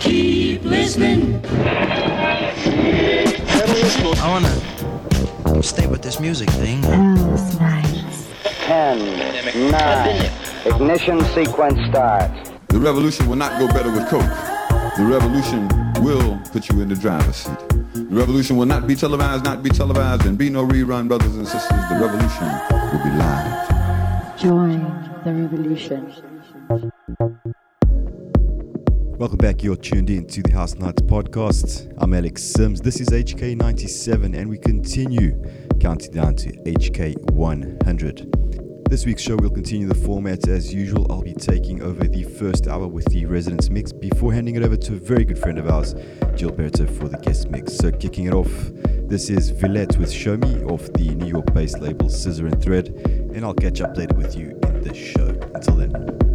Keep listening. I wanna stay with this music thing. House nights. 10, 9, ignition sequence starts. The revolution will not go better with Coke. The revolution will put you in the driver's seat. The revolution will not be televised, not be televised, and be no rerun, brothers and sisters. The revolution will be live. Join the revolution. Welcome back. You're tuned in to the House Nights podcast. I'm Alex Sims. This is HK97, and we continue counting down to HK100. This week's show will continue the format as usual. I'll be taking over the first hour with the residence mix before handing it over to a very good friend of ours, Gilberto, for the guest mix. So, kicking it off, this is Villete with Show Me off the New York based label Scissor and Thread, and I'll catch up later with you in the show. Until then.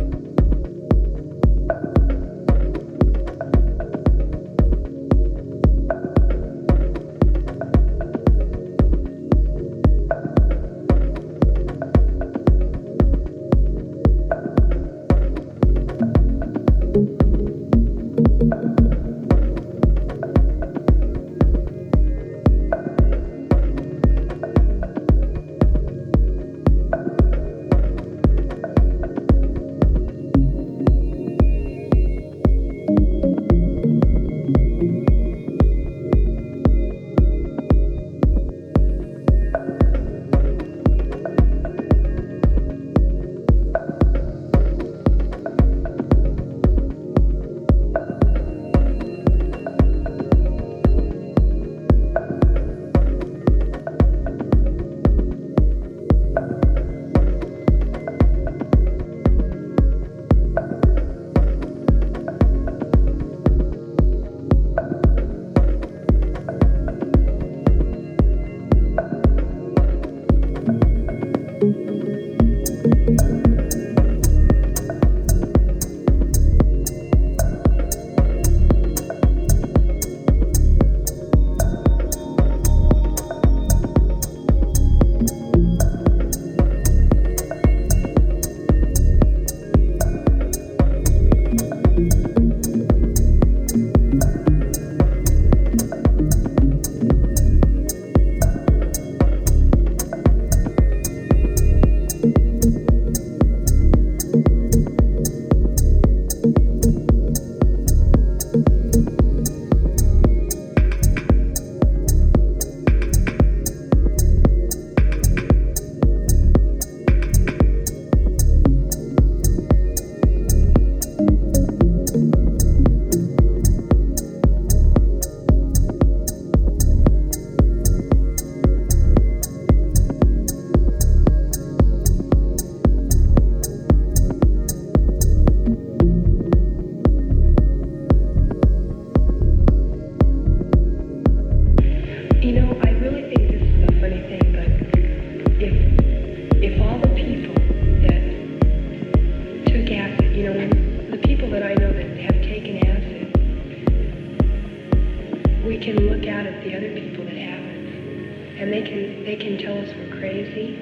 Out at the other people that haven't, and they can they can tell us we're crazy,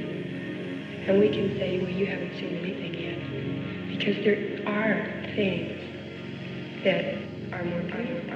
and we can say, well, you haven't seen anything yet, because there are things that are more beautiful.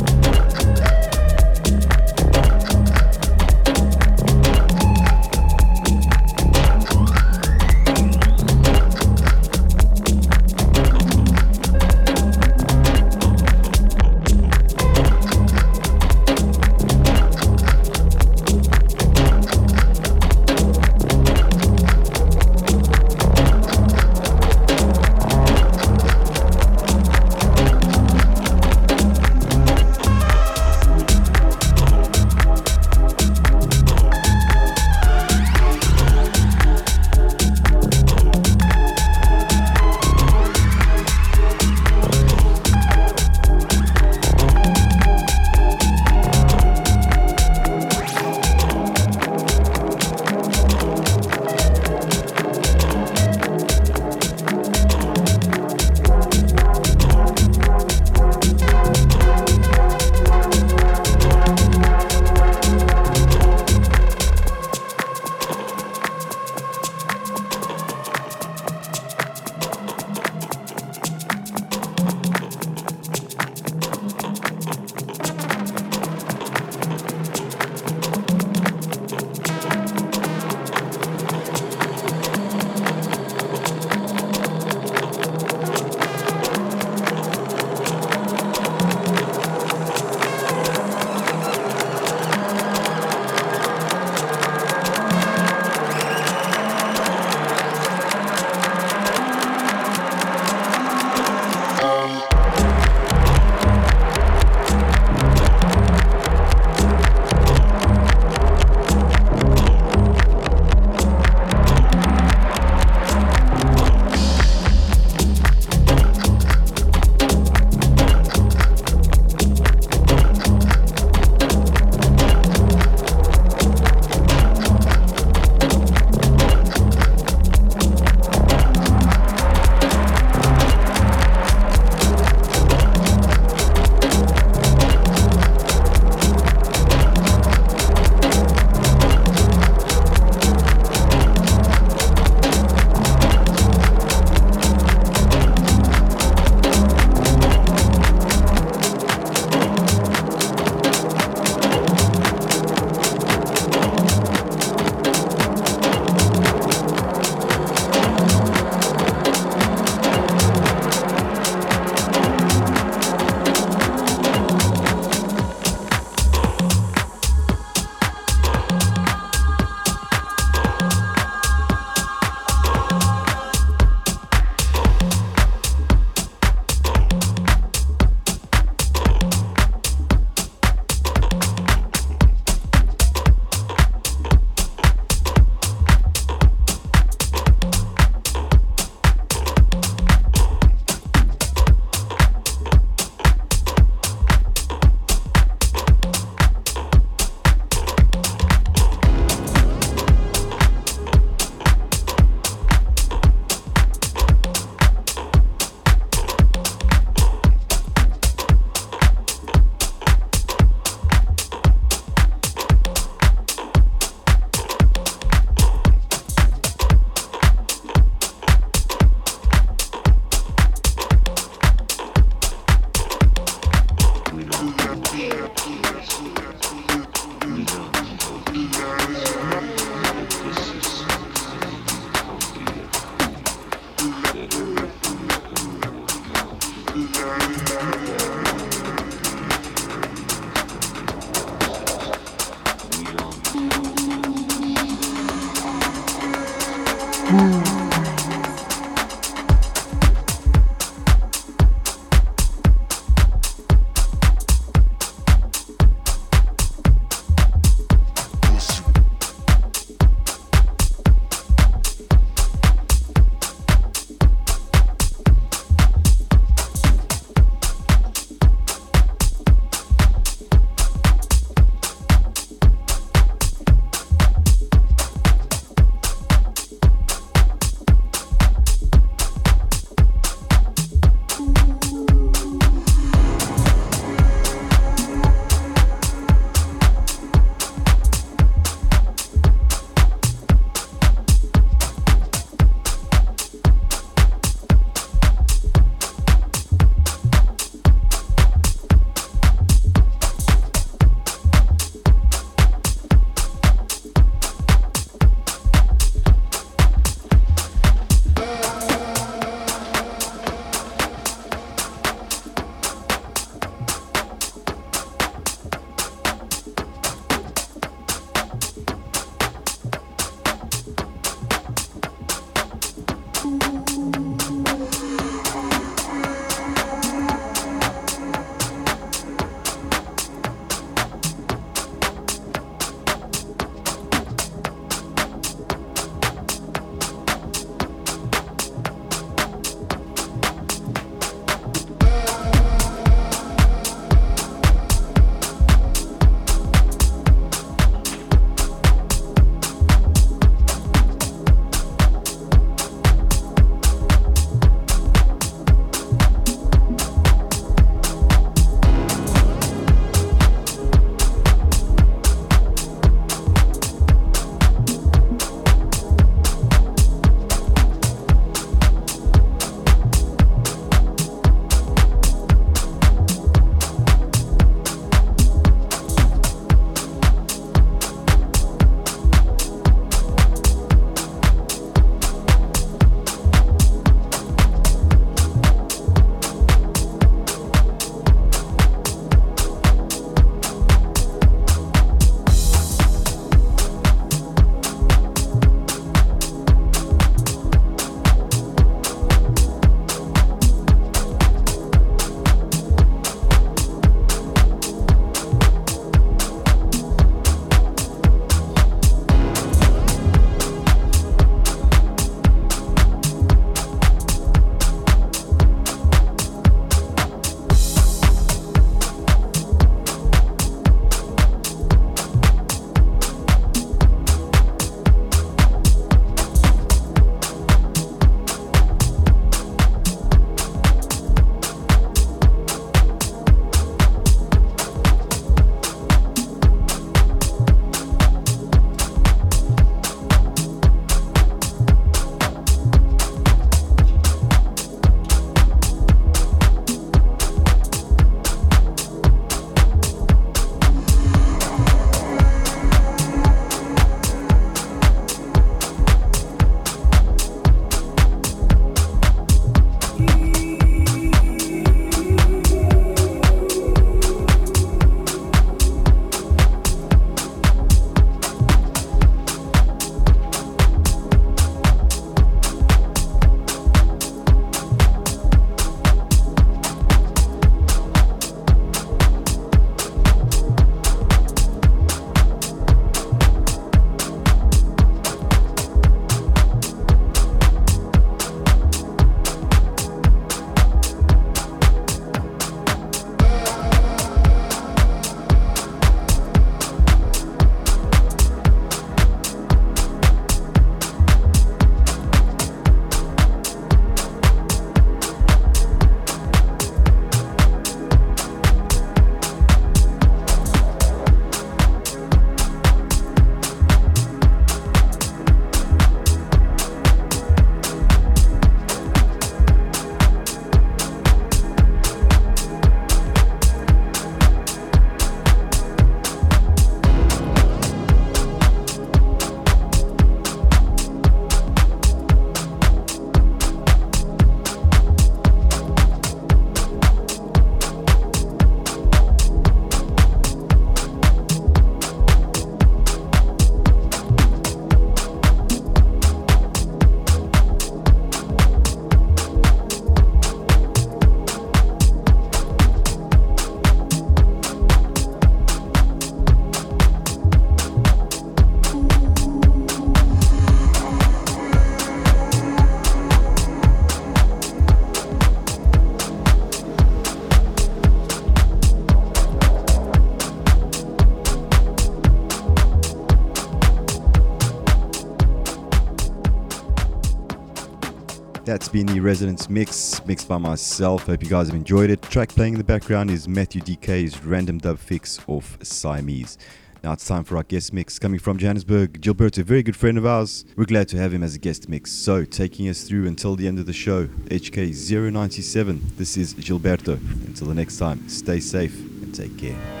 That's been the Residence Mix, mixed by myself. Hope you guys have enjoyed it. Track playing in the background is Matthew Dekay's Random Dub Fix of Siamese. Now it's time for our guest mix coming from Johannesburg. Gilberto, a very good friend of ours. We're glad to have him as a guest mix. So, taking us through until the end of the show, HK097. This is Gilberto. Until the next time, stay safe and take care.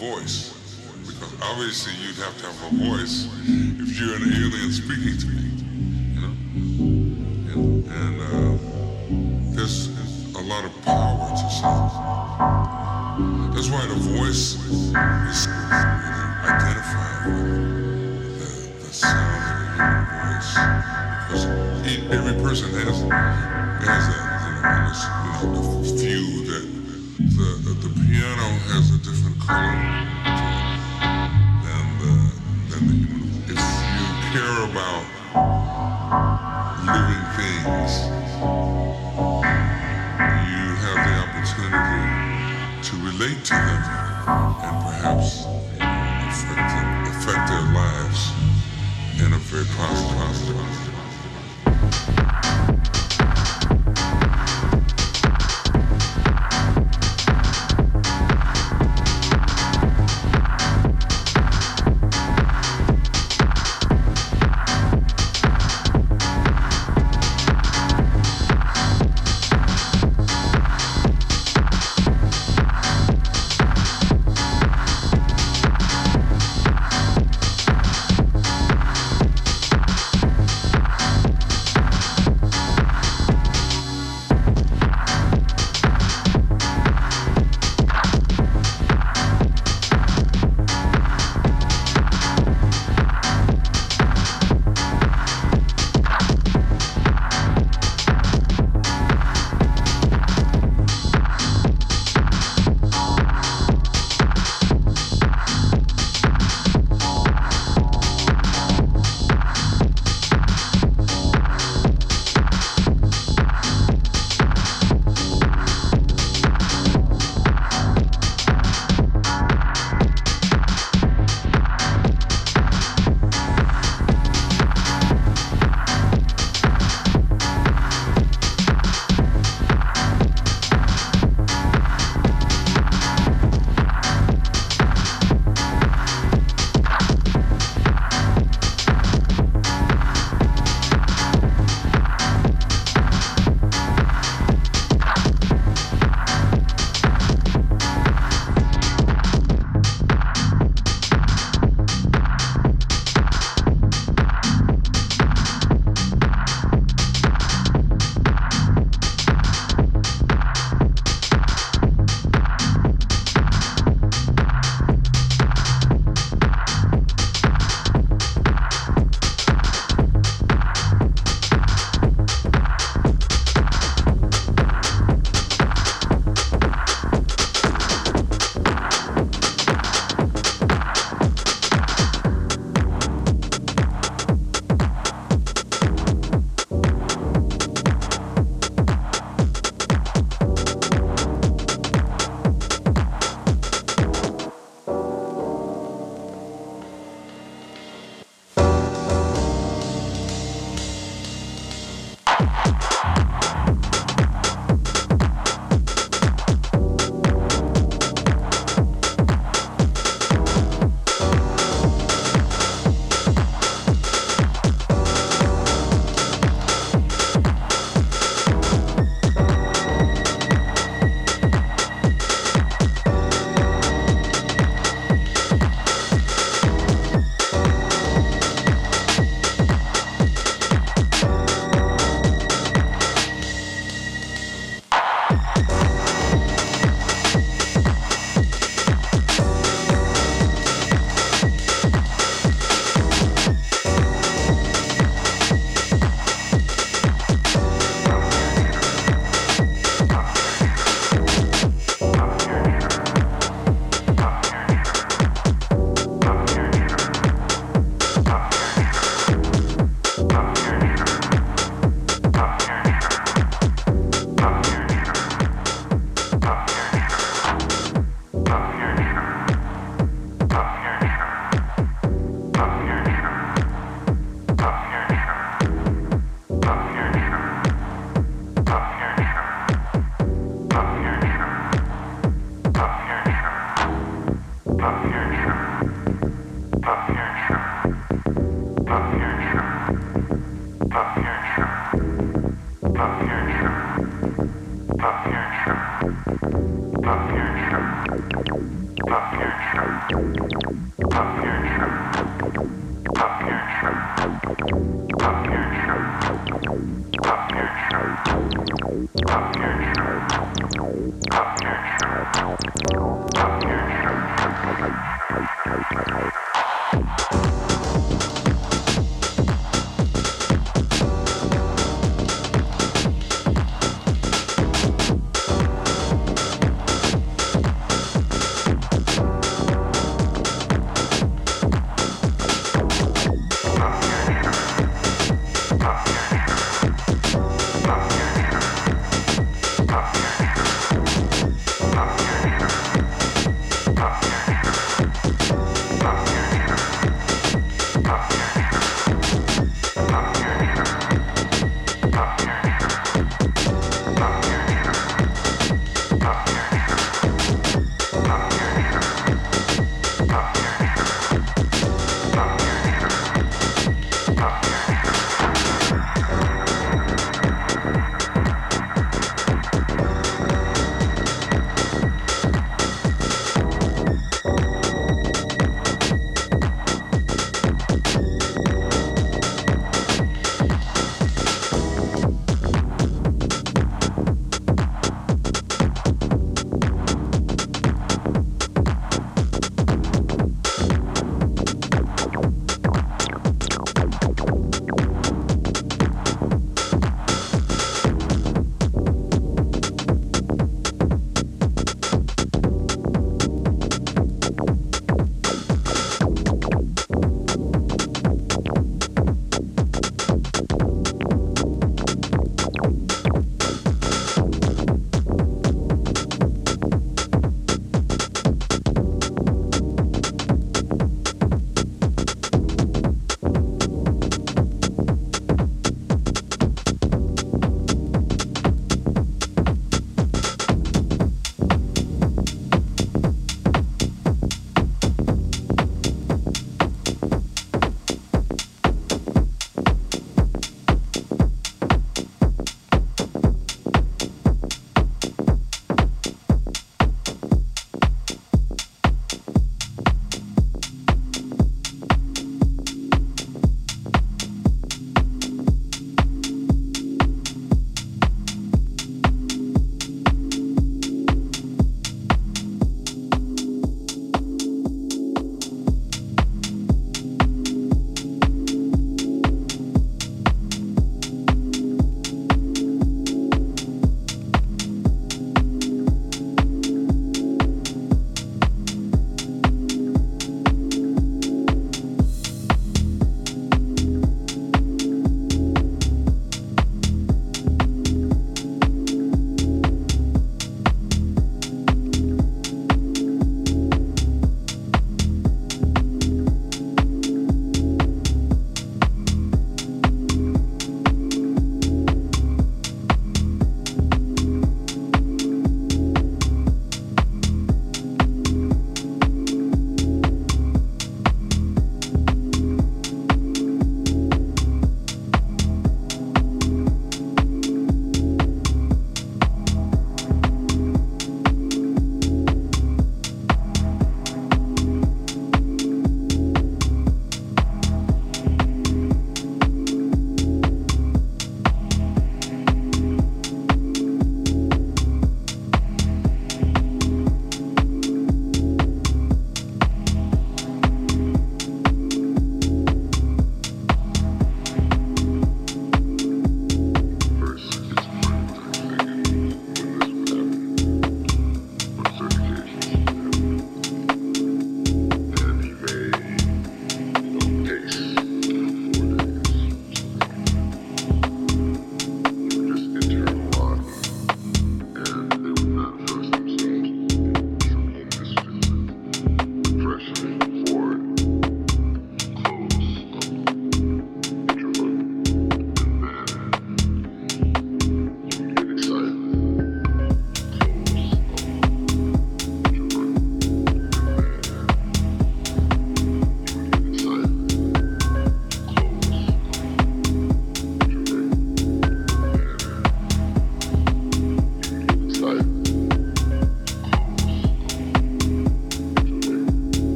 voice. Because obviously you'd have to have a voice if you're an alien speaking to me, you know? And, and uh, a lot of power to sound. That's why the voice is identified with the, the sound of the human voice. Because he, every person has has that, you know, the few that the, the, piano has a different color